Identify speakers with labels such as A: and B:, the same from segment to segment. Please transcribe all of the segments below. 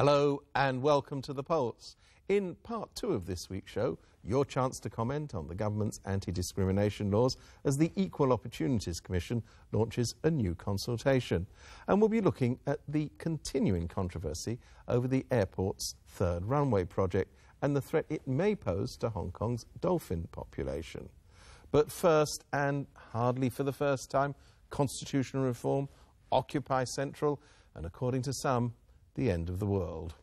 A: Hello and welcome to the Pulse. In part two of this week's show, your chance to comment on the government's anti discrimination laws as the Equal Opportunities Commission launches a new consultation. And we'll be looking at the continuing controversy over the airport's third runway project and the threat it may pose to Hong Kong's dolphin population. But first, and hardly for the first time, constitutional reform, Occupy Central, and according to some, the end of the world.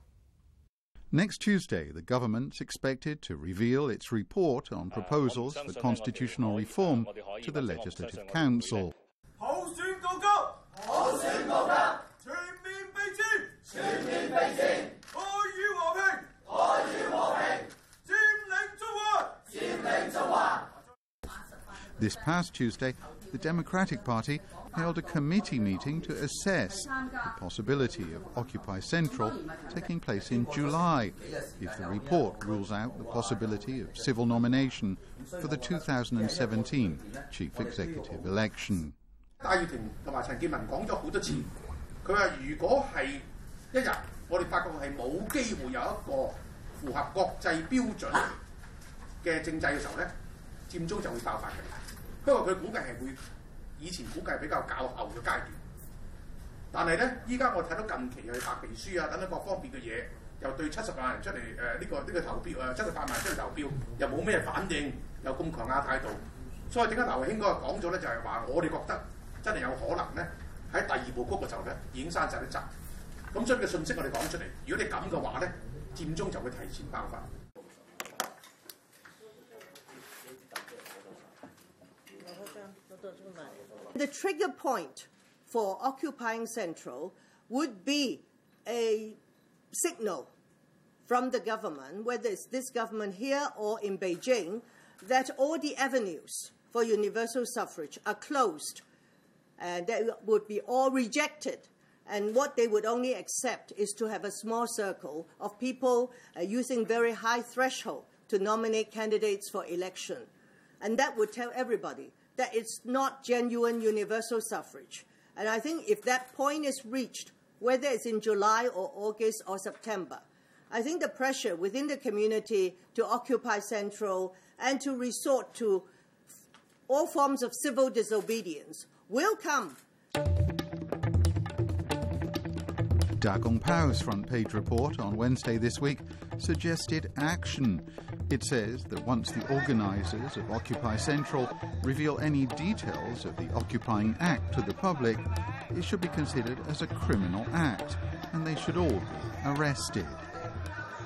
B: Next Tuesday, the government's expected to reveal its report on proposals for constitutional reform to the Legislative Council. This past Tuesday, the Democratic Party held a committee meeting to assess the possibility of Occupy Central taking place in July if the report rules out the possibility of civil nomination for the 2017 chief executive election. 戴耀廷同埋陳健民講咗好多次，佢話如果係一日我哋發覺係冇機會有一個符合國際標準嘅政制嘅時候咧，佔中就會爆發嘅。不過佢估計係會以前估計比較較後嘅階段，但係咧，依家我睇到近期嘅白皮書啊等等各方面嘅嘢，又對七十萬人出嚟誒呢個呢、這個投票誒七十八萬出嚟投票，又冇咩反應，又咁強硬態度，所以點解劉興嗰個講咗咧，就係、是、話我哋覺得真係有可能咧喺第二部曲嘅時候咧已經閂晒啲閘，咁所以嘅信息我哋講出嚟，如果你咁嘅話咧，佔中就會提前爆發。
C: The trigger point for occupying Central would be a signal from the government, whether it's this government here or in Beijing, that all the avenues for universal suffrage are closed and they would be all rejected. And what they would only accept is to have a small circle of people uh, using very high threshold to nominate candidates for election. And that would tell everybody that it's not genuine universal suffrage. And I think if that point is reached, whether it's in July or August or September, I think the pressure within the community to occupy Central and to resort to all forms of civil disobedience will come.
B: Da Gong Pao's front page report on Wednesday this week suggested action. It says that once the organisers of Occupy Central reveal any details of the occupying act to the public, it should be considered as a criminal act and they should all be arrested.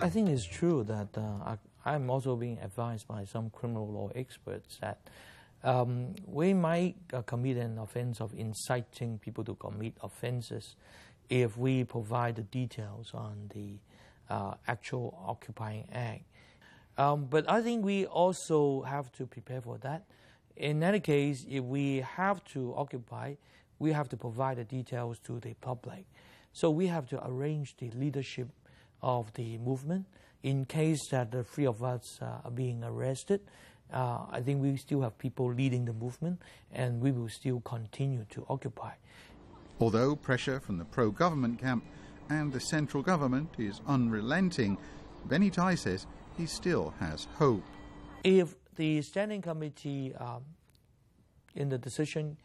D: I think it's true that uh, I'm also being advised by some criminal law experts that um, we might uh, commit an offense of inciting people to commit offenses if we provide the details on the uh, actual occupying act. Um, but I think we also have to prepare for that. In any case, if we have to occupy, we have to provide the details to the public. So we have to arrange the leadership of the movement in case that the three of us uh, are being arrested. Uh, I think we still have people leading the movement, and we will still continue to occupy.
B: Although pressure from the pro government camp and the central government is unrelenting, Benny Tai says he still has hope.
D: If the standing committee um, in the decision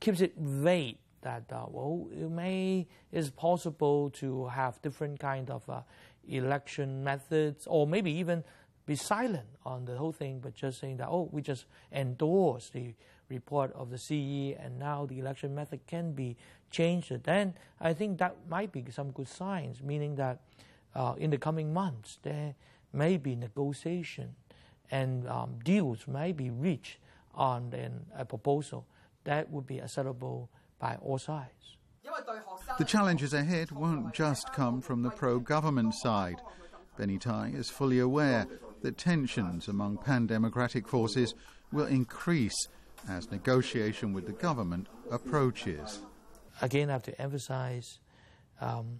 D: keeps it vague that uh, well it may is possible to have different kind of uh, election methods or maybe even be silent on the whole thing, but just saying that, oh, we just endorse the report of the CE and now the election method can be changed, then I think that might be some good signs, meaning that uh, in the coming months there may be negotiation and um, deals may be reached on an, a proposal that would be acceptable by all sides.
B: The challenges ahead won't just come from the pro government side. Benny Tai is fully aware that tensions among pan democratic forces will increase as negotiation with the government approaches.
D: Again, I have to emphasize, um,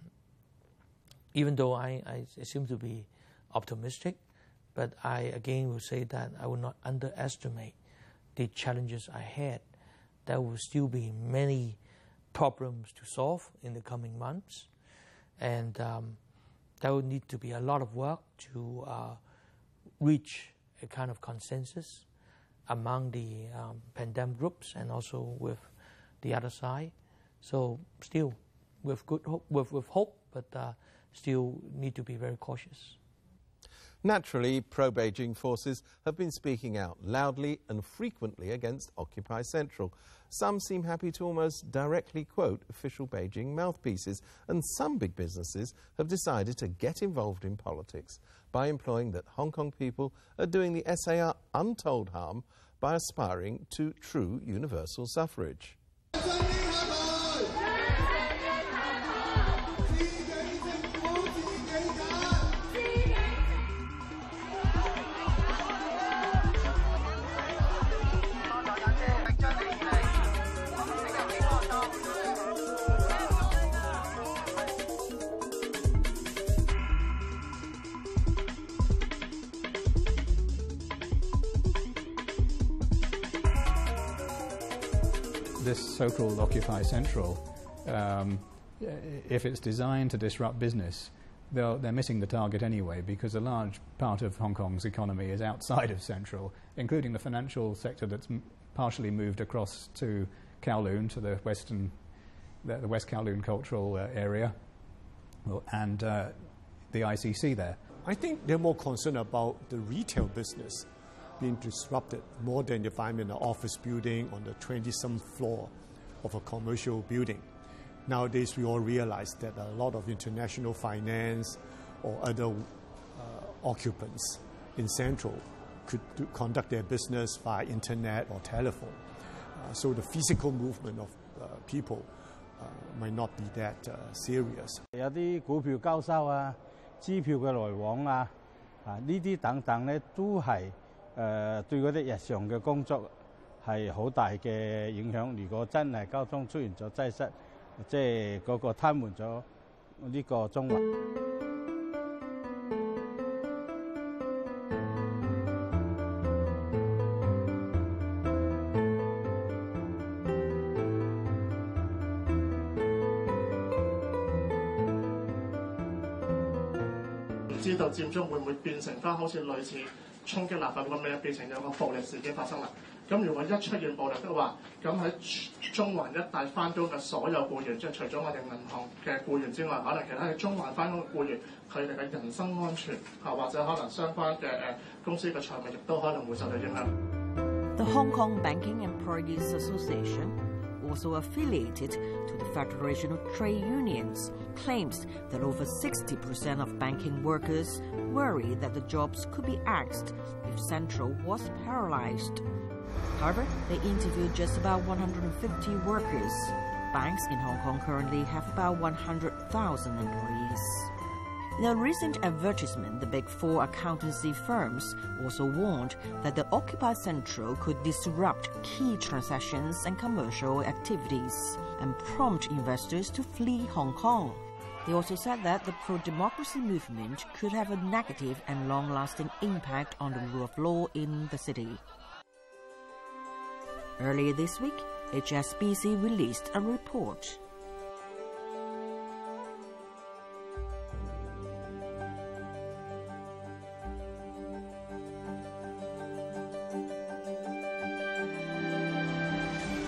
D: even though I, I seem to be optimistic, but I again will say that I will not underestimate the challenges ahead. There will still be many problems to solve in the coming months, and um, there will need to be a lot of work to uh, reach a kind of consensus among the um, pandemic groups and also with the other side. So still, with good hope, with, with hope, but uh, still need to be very cautious.
A: Naturally, pro Beijing forces have been speaking out loudly and frequently against Occupy Central. Some seem happy to almost directly quote official Beijing mouthpieces, and some big businesses have decided to get involved in politics by implying that Hong Kong people are doing the SAR untold harm by aspiring to true universal suffrage.
E: So-called Occupy Central, um, if it's designed to disrupt business, they're, missing the target anyway because a large part of Hong Kong's economy is outside of Central, including the financial sector that's m- partially moved across to Kowloon, to the western, the, the West Kowloon cultural uh, area, and uh, the ICC there.
F: I think they're more concerned about the retail business being disrupted more than if I'm in an office building on the 20 some floor of a commercial building. Nowadays, we all realize that a lot of international finance or other uh, occupants in Central could do, conduct their business via internet or telephone. Uh, so the physical movement of uh, people uh, might not be that uh, serious.
G: 有啲股票交收啊、支票嘅来往啊、啊呢啲等等咧，都系。诶、呃、对嗰啲日常嘅工作 係好大嘅影響。如果真係交通出現咗擠塞，即係嗰個癱瘓咗呢個中環。
H: 唔知道佔中會唔會變成翻好似類似？衝擊立法咁樣變成有個暴力事件發生啦。咁如果一出现暴力的话，咁喺中环一带翻工嘅所有雇员，即系除咗我哋银行嘅雇员之外，可能其他喺中环翻工嘅雇员，佢哋嘅人身安全啊，或者可能相关嘅诶公司嘅财务亦都可能会受到影响。
I: The Hong Kong Banking Employees Association, also affiliated to the Federation of Trade Unions, claims that over 60% of banking workers worry that the jobs could be axed if Central was paralyzed. However, they interviewed just about 150 workers. Banks in Hong Kong currently have about 100,000 employees. In a recent advertisement, the big four accountancy firms also warned that the Occupy Central could disrupt key transactions and commercial activities and prompt investors to flee Hong Kong. They also said that the pro democracy movement could have a negative and long lasting impact on the rule of law in the city. Earlier this week, HSBC released a report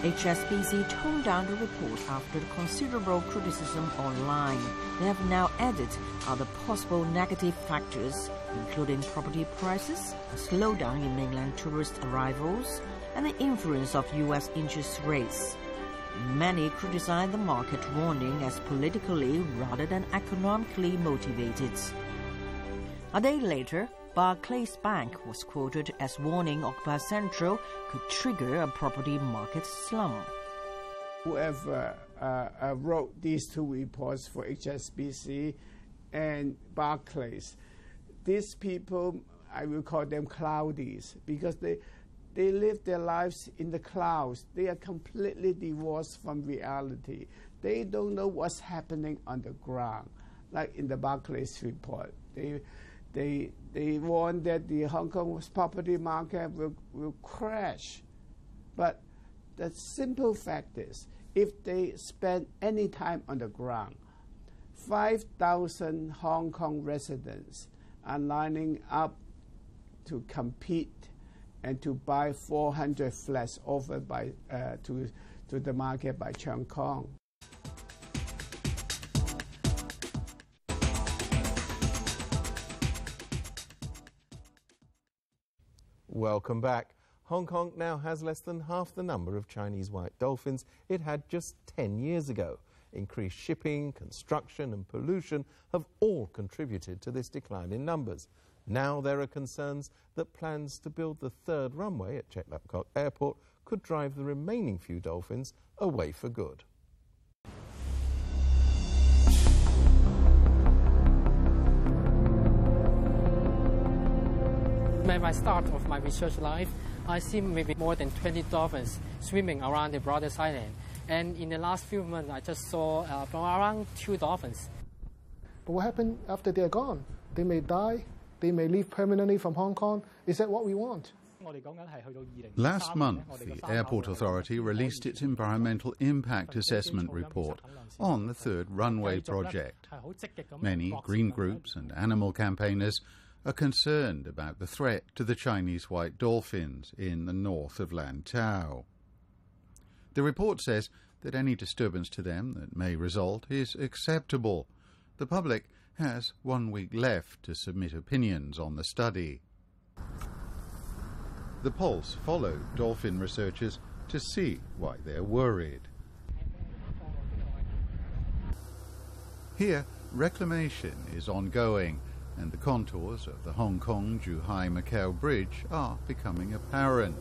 I: HSBC toned down the report after considerable criticism online. They have now added other possible negative factors, including property prices, a slowdown in mainland tourist arrivals, and the influence of U.S. interest rates. Many criticize the market warning as politically rather than economically motivated. A day later, Barclays Bank was quoted as warning Occupy Central could trigger a property market slump.
J: Whoever uh, uh, wrote these two reports for HSBC and Barclays, these people, I will call them cloudies because they, they live their lives in the clouds. They are completely divorced from reality. They don't know what's happening on the ground, like in the Barclays report. They, they, they warn that the Hong Kong property market will, will crash. But the simple fact is, if they spend any time on the ground, 5,000 Hong Kong residents are lining up to compete and to buy 400 flats offered by, uh, to, to the market by Cheung Kong.
A: Welcome back. Hong Kong now has less than half the number of Chinese white dolphins it had just 10 years ago. Increased shipping, construction, and pollution have all contributed to this decline in numbers. Now there are concerns that plans to build the third runway at Chek Lap Kok Airport could drive the remaining few dolphins away for good.
K: When I start of my research life, I see maybe more than 20 dolphins swimming around the Brothers Island. And in the last few months, I just saw uh, from around two dolphins.
L: But what happened after they're gone? They may die, they may leave permanently from Hong Kong. Is that what we want?
B: Last month, the Airport Authority released its Environmental Impact Assessment Report on the third runway project. Many green groups and animal campaigners are concerned about the threat to the Chinese white dolphins in the north of Lantau. The report says that any disturbance to them that may result is acceptable. The public has one week left to submit opinions on the study. The Pulse followed dolphin researchers to see why they're worried. Here, reclamation is ongoing and the contours of the Hong Kong Zhuhai Macau Bridge are becoming apparent.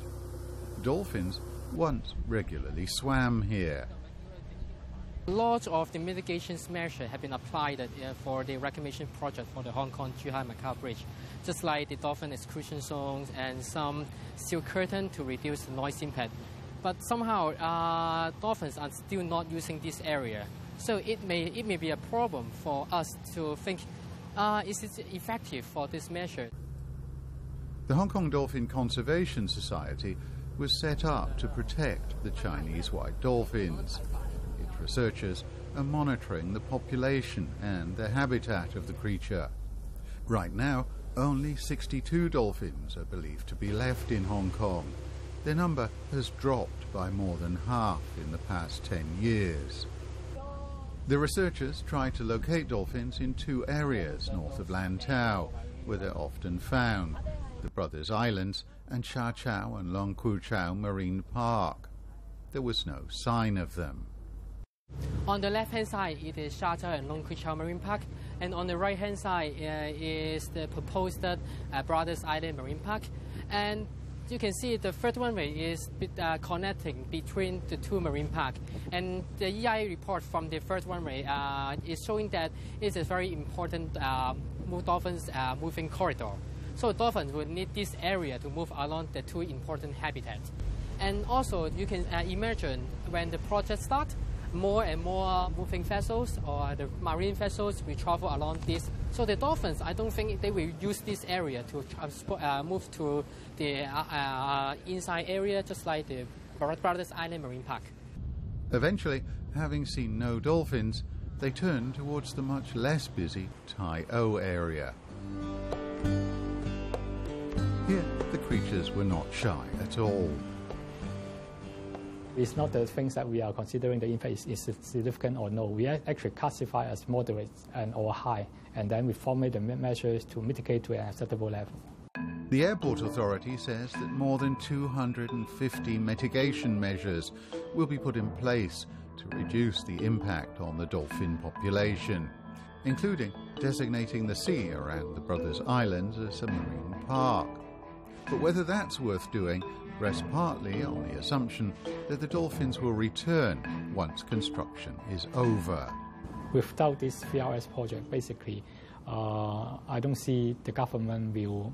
B: Dolphins once regularly swam here.
K: Lots of the mitigation measures have been applied uh, for the reclamation project for the Hong Kong Zhuhai Macau Bridge, just like the dolphin exclusion zones and some steel curtain to reduce the noise impact. But somehow, uh, dolphins are still not using this area. So it may, it may be a problem for us to think uh, is it effective for this measure?
B: The Hong Kong Dolphin Conservation Society was set up to protect the Chinese white dolphins. Researchers are monitoring the population and the habitat of the creature. Right now, only 62 dolphins are believed to be left in Hong Kong. Their number has dropped by more than half in the past 10 years. The researchers try to locate dolphins in two areas north of Lantau, where they're often found the Brothers Islands and Sha Chau and Lung Kwu Chau Marine Park. There was no sign of them.
K: On the left hand side, it is Sha Chau and Lung Kwu Chau Marine Park, and on the right hand side uh, is the proposed uh, Brothers Island Marine Park. And you can see the third runway is uh, connecting between the two marine park. And the EIA report from the third runway uh, is showing that it's a very important uh, dolphins uh, moving corridor. So dolphins will need this area to move along the two important habitats. And also you can uh, imagine when the project starts, more and more moving vessels or the marine vessels will travel along this. So the dolphins, I don't think they will use this area to uh, move to the uh, uh, inside area, just like the Brothers Island Marine Park.
B: Eventually, having seen no dolphins, they turn towards the much less busy Tai O area. Here, the creatures were not shy at all.
E: It's not the things that we are considering the impact is, significant or no. We actually classify as moderate and or high, and then we formulate the measures to mitigate to an acceptable level.
B: The airport authority says that more than 250 mitigation measures will be put in place to reduce the impact on the dolphin population, including designating the sea around the Brothers Islands as a marine park. But whether that's worth doing rests partly on the assumption that the dolphins will return once construction is over.
E: Without this 3RS project, basically, uh, I don't see the government will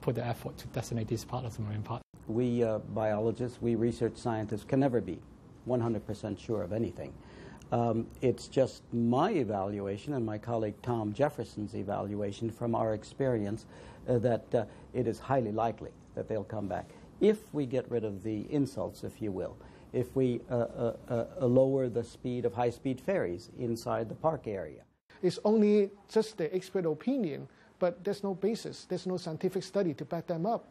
E: put the effort to designate this part of the marine park.
M: We uh, biologists, we research scientists can never be 100% sure of anything. Um, it's just my evaluation and my colleague Tom Jefferson's evaluation from our experience uh, that uh, it is highly likely that they'll come back if we get rid of the insults, if you will, if we uh, uh, uh, lower the speed of high speed ferries inside the park area.
L: It's only just the expert opinion, but there's no basis, there's no scientific study to back them up.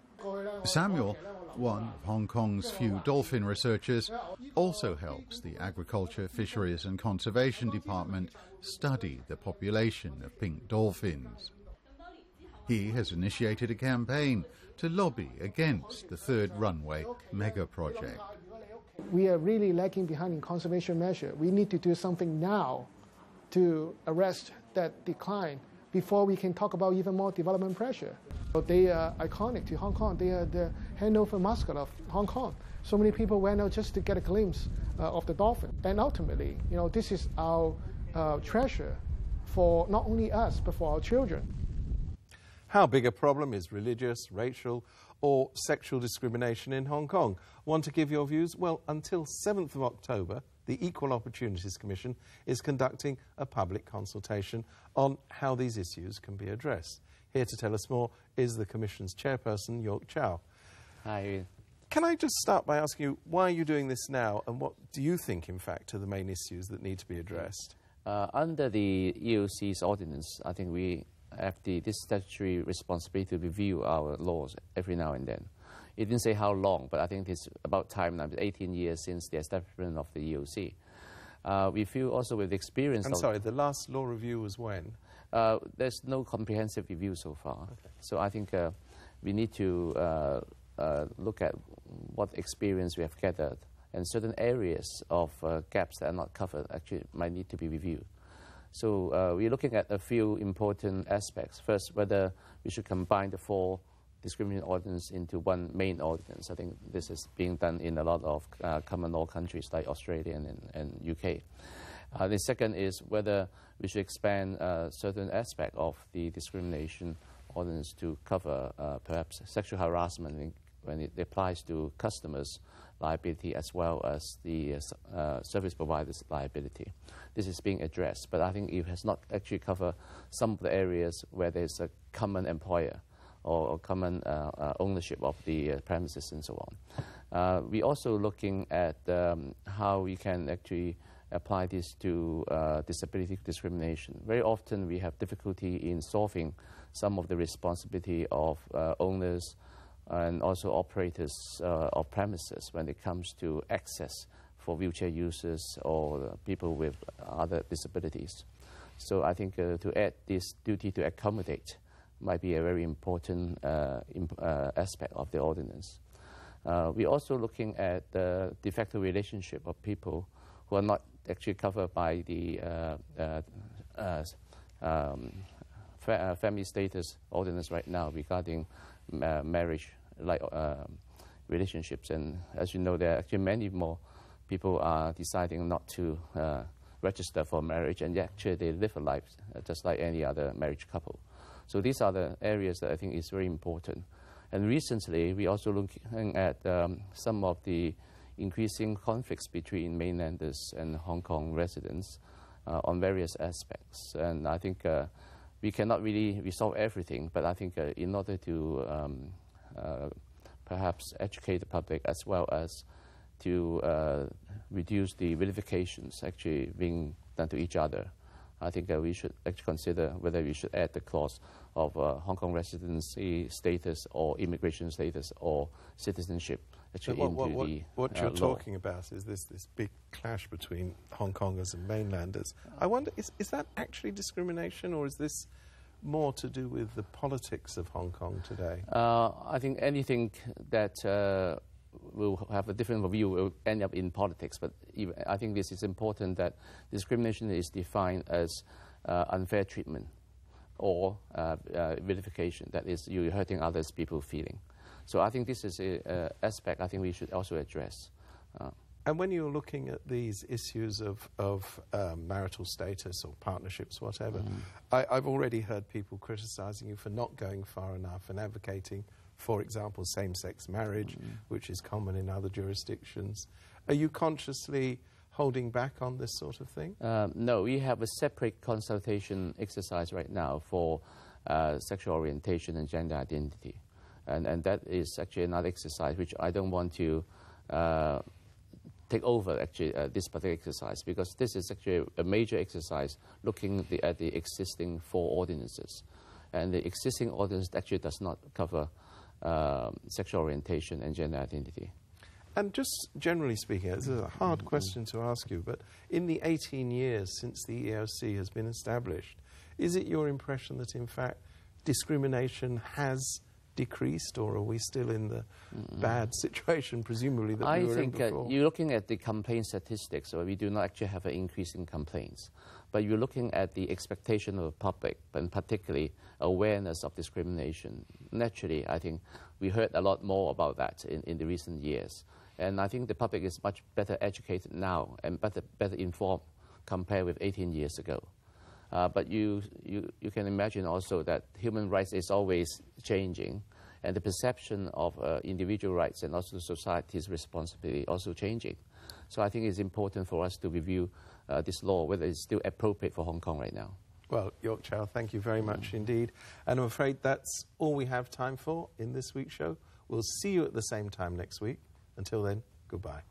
B: Samuel, one of Hong Kong's few dolphin researchers, also helps the Agriculture, Fisheries and Conservation Department study the population of pink dolphins. He has initiated a campaign to lobby against the third runway mega project.
L: We are really lagging behind in conservation measure. We need to do something now to arrest that decline before we can talk about even more development pressure. But they are iconic to Hong Kong. They are the Handover mascot of Hong Kong. So many people went out just to get a glimpse uh, of the dolphin. And ultimately, you know, this is our uh, treasure for not only us, but for our children.
A: How big a problem is religious, racial, or sexual discrimination in Hong Kong? Want to give your views? Well, until 7th of October, the Equal Opportunities Commission is conducting a public consultation on how these issues can be addressed. Here to tell us more is the Commission's chairperson, York Chow.
N: Hi.
A: Can I just start by asking you, why are you doing this now, and what do you think, in fact, are the main issues that need to be addressed?
N: Uh, under the EOC's ordinance, I think we have the, this statutory responsibility to review our laws every now and then. It didn't say how long, but I think it's about time now. It's 18 years since the establishment of the EOC. Uh, we feel also with the experience.
A: I'm sorry, the last law review was when?
N: Uh, there's no comprehensive review so far. Okay. So I think uh, we need to uh, uh, look at what experience we have gathered, and certain areas of uh, gaps that are not covered actually might need to be reviewed. So we're looking at a few important aspects. First, whether we should combine the four discrimination ordinance into one main ordinance. I think this is being done in a lot of uh, common law countries like Australia and, and UK. Uh, the second is whether we should expand uh, certain aspect of the discrimination ordinance to cover uh, perhaps sexual harassment when it applies to customers' liability as well as the uh, service providers' liability. This is being addressed, but I think it has not actually covered some of the areas where there's a common employer or, common uh, uh, ownership of the uh, premises and so on. we're also looking at um, how we can actually apply this to uh, disability discrimination. Very often we have difficulty in solving some of the responsibility of uh, owners and also operators uh, of premises when it comes to access for wheelchair users or people with other disabilities. So I think to add this duty to accommodate might be a very important uh, imp uh, aspect of the ordinance. Uh, we're also looking at the de facto relationship of people who are not actually covered by the um, fa family status ordinance right now regarding marriage like relationships. And as you know, there are actually many more people are deciding not to uh, register for marriage, and actually they live a life just like any other marriage couple. So these are the areas that I think is very important. And recently, we also looking at um, some of the increasing conflicts between mainlanders and Hong Kong residents uh, on various aspects. And I think uh, we cannot really resolve everything, but I think uh, in order to um, uh, perhaps educate the public as well as to uh, reduce the vilifications actually being done to each other, I think uh, we should actually consider whether we should add the clause of uh, Hong Kong residency status or immigration status or citizenship actually
A: what, what, what,
N: the
A: What
N: uh,
A: you're
N: law.
A: talking about is this, this big clash between Hong Kongers and mainlanders. I wonder, is, is that actually discrimination or is this more to do with the politics of Hong Kong today?
N: Uh, I think anything that uh, will have a different view will end up in politics. But even, I think this is important that discrimination is defined as uh, unfair treatment or uh, uh, vilification. That is, you're hurting others' people feeling. So I think this is an aspect I think we should also address. Uh,
A: and when you're looking at these issues of, of um, marital status or partnerships, whatever, mm. I, I've already heard people criticising you for not going far enough and advocating for example, same sex marriage, mm. which is common in other jurisdictions. Are you consciously holding back on this sort of thing?
N: Um, no, we have a separate consultation exercise right now for uh, sexual orientation and gender identity. And, and that is actually another exercise which I don't want to uh, take over actually uh, this particular exercise because this is actually a major exercise looking the, at the existing four ordinances. And the existing ordinance actually does not cover um, sexual orientation and gender identity.
A: And just generally speaking, this is a hard
N: Mm-hmm.
A: question to ask you, but in the 18 years since the EOC has been established, is it your impression that in fact discrimination has decreased, or are we still in the bad situation, presumably, that
N: I
A: we were
N: think
A: in
N: uh, you're looking at the complaint statistics, so we do not actually have an increase in complaints. But you're looking at the expectation of the public, and particularly awareness of discrimination. Naturally, I think we heard a lot more about that in, in the recent years. And I think the public is much better educated now and better, better informed compared with 18 years ago. Uh, but you, you, you can imagine also that human rights is always changing, and the perception of uh, individual rights and also society's responsibility also changing. So I think it's important for us to review uh, this law, whether it's still appropriate for Hong Kong right now.
A: Well, York Chow, thank you very much indeed. And I'm afraid that's all we have time for in this week's show. We'll see you at the same time next week. Until then, goodbye.